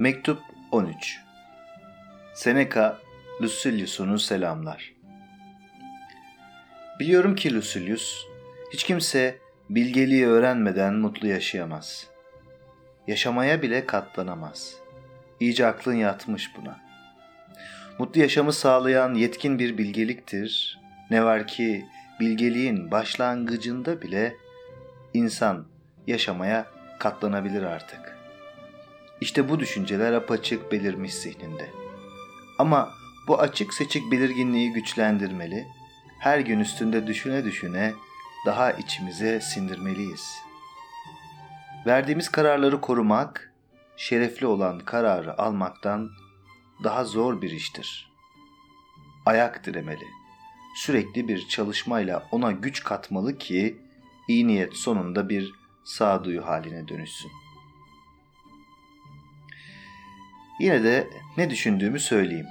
Mektup 13 Seneca, Lucilius'unu selamlar. Biliyorum ki Lucilius, hiç kimse bilgeliği öğrenmeden mutlu yaşayamaz. Yaşamaya bile katlanamaz. İyice aklın yatmış buna. Mutlu yaşamı sağlayan yetkin bir bilgeliktir. Ne var ki bilgeliğin başlangıcında bile insan yaşamaya katlanabilir artık. İşte bu düşünceler apaçık belirmiş zihninde. Ama bu açık seçik belirginliği güçlendirmeli, her gün üstünde düşüne düşüne daha içimize sindirmeliyiz. Verdiğimiz kararları korumak, şerefli olan kararı almaktan daha zor bir iştir. Ayak diremeli. Sürekli bir çalışmayla ona güç katmalı ki iyi niyet sonunda bir sağduyu haline dönüşsün. Yine de ne düşündüğümü söyleyeyim.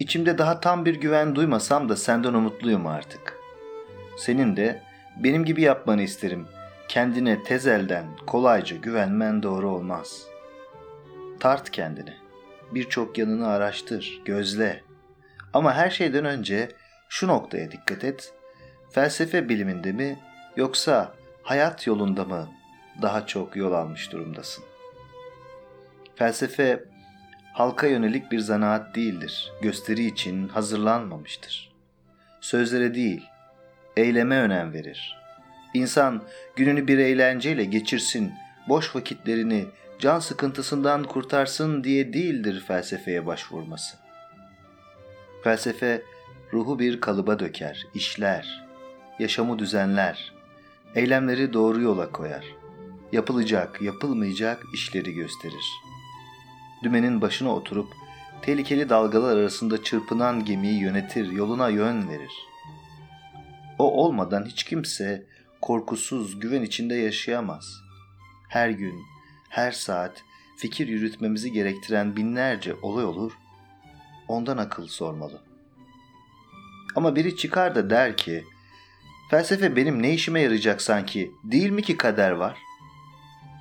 İçimde daha tam bir güven duymasam da senden umutluyum artık. Senin de benim gibi yapmanı isterim. Kendine tezelden kolayca güvenmen doğru olmaz. Tart kendini. Birçok yanını araştır, gözle. Ama her şeyden önce şu noktaya dikkat et. Felsefe biliminde mi yoksa hayat yolunda mı daha çok yol almış durumdasın? Felsefe halka yönelik bir zanaat değildir. Gösteri için hazırlanmamıştır. Sözlere değil, eyleme önem verir. İnsan gününü bir eğlenceyle geçirsin, boş vakitlerini can sıkıntısından kurtarsın diye değildir felsefeye başvurması. Felsefe ruhu bir kalıba döker, işler, yaşamı düzenler, eylemleri doğru yola koyar. Yapılacak, yapılmayacak işleri gösterir.'' Dümenin başına oturup tehlikeli dalgalar arasında çırpınan gemiyi yönetir, yoluna yön verir. O olmadan hiç kimse korkusuz, güven içinde yaşayamaz. Her gün, her saat fikir yürütmemizi gerektiren binlerce olay olur, ondan akıl sormalı. Ama biri çıkar da der ki, felsefe benim ne işime yarayacak sanki, değil mi ki kader var?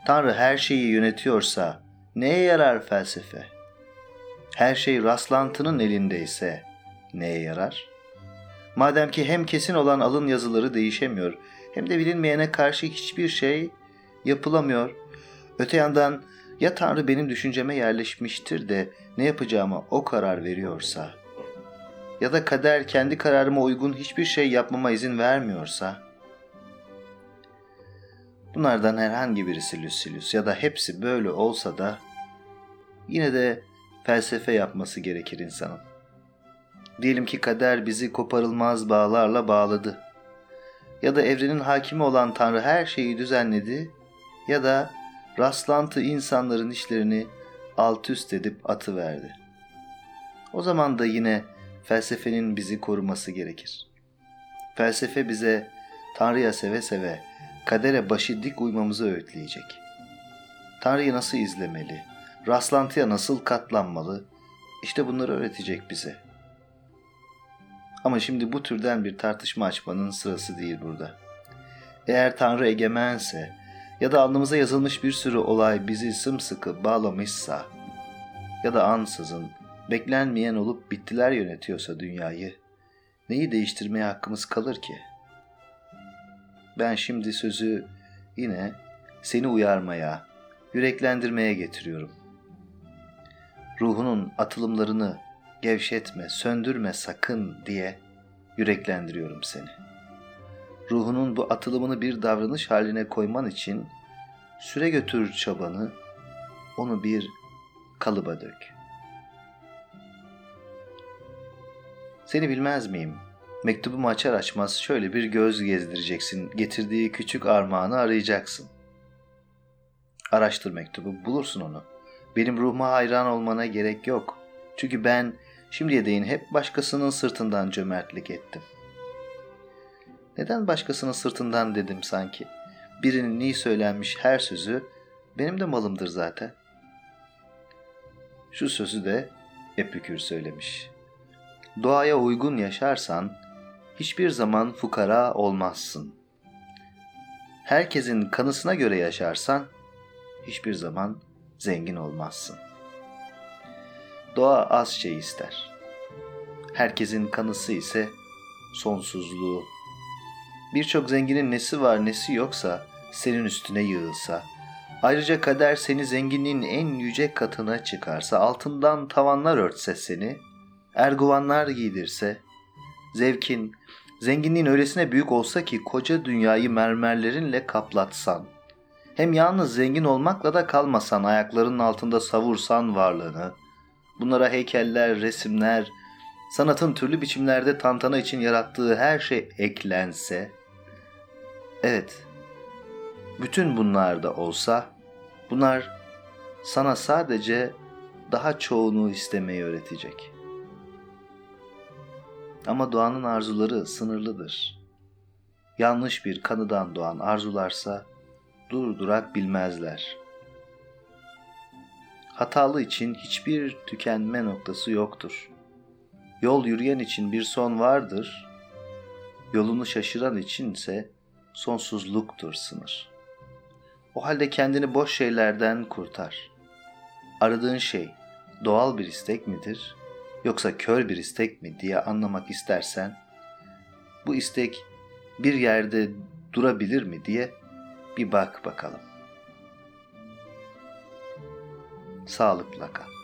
Tanrı her şeyi yönetiyorsa, Neye yarar felsefe? Her şey rastlantının elindeyse neye yarar? Madem ki hem kesin olan alın yazıları değişemiyor hem de bilinmeyene karşı hiçbir şey yapılamıyor. Öte yandan ya Tanrı benim düşünceme yerleşmiştir de ne yapacağıma o karar veriyorsa ya da kader kendi kararıma uygun hiçbir şey yapmama izin vermiyorsa Bunlardan herhangi birisi Lucilius ya da hepsi böyle olsa da yine de felsefe yapması gerekir insanın. Diyelim ki kader bizi koparılmaz bağlarla bağladı. Ya da evrenin hakimi olan Tanrı her şeyi düzenledi ya da rastlantı insanların işlerini alt üst edip atı verdi. O zaman da yine felsefenin bizi koruması gerekir. Felsefe bize Tanrı'ya seve seve kadere başı dik uymamızı öğütleyecek. Tanrı'yı nasıl izlemeli, rastlantıya nasıl katlanmalı, işte bunları öğretecek bize. Ama şimdi bu türden bir tartışma açmanın sırası değil burada. Eğer Tanrı egemense ya da alnımıza yazılmış bir sürü olay bizi sımsıkı bağlamışsa ya da ansızın beklenmeyen olup bittiler yönetiyorsa dünyayı neyi değiştirmeye hakkımız kalır ki?'' Ben şimdi sözü yine seni uyarmaya, yüreklendirmeye getiriyorum. Ruhunun atılımlarını gevşetme, söndürme sakın diye yüreklendiriyorum seni. Ruhunun bu atılımını bir davranış haline koyman için süre götür çabanı, onu bir kalıba dök. Seni bilmez miyim?'' Mektubumu açar açmaz şöyle bir göz gezdireceksin. Getirdiği küçük armağanı arayacaksın. Araştır mektubu, bulursun onu. Benim ruhuma hayran olmana gerek yok. Çünkü ben şimdiye değin hep başkasının sırtından cömertlik ettim. Neden başkasının sırtından dedim sanki? Birinin iyi söylenmiş her sözü benim de malımdır zaten. Şu sözü de Epikür söylemiş. Doğaya uygun yaşarsan hiçbir zaman fukara olmazsın. Herkesin kanısına göre yaşarsan hiçbir zaman zengin olmazsın.'' Doğa az şey ister. Herkesin kanısı ise sonsuzluğu. Birçok zenginin nesi var nesi yoksa senin üstüne yığılsa, ayrıca kader seni zenginliğin en yüce katına çıkarsa, altından tavanlar örtse seni, erguvanlar giydirse, zevkin, zenginliğin öylesine büyük olsa ki koca dünyayı mermerlerinle kaplatsan, hem yalnız zengin olmakla da kalmasan, ayaklarının altında savursan varlığını, bunlara heykeller, resimler, sanatın türlü biçimlerde tantana için yarattığı her şey eklense, evet, bütün bunlar da olsa, bunlar sana sadece daha çoğunu istemeyi öğretecek. Ama doğanın arzuları sınırlıdır. Yanlış bir kanıdan doğan arzularsa durdurak bilmezler. Hatalı için hiçbir tükenme noktası yoktur. Yol yürüyen için bir son vardır. Yolunu şaşıran içinse sonsuzluktur sınır. O halde kendini boş şeylerden kurtar. Aradığın şey doğal bir istek midir yoksa kör bir istek mi diye anlamak istersen bu istek bir yerde durabilir mi diye bir bak bakalım. Sağlıkla kal.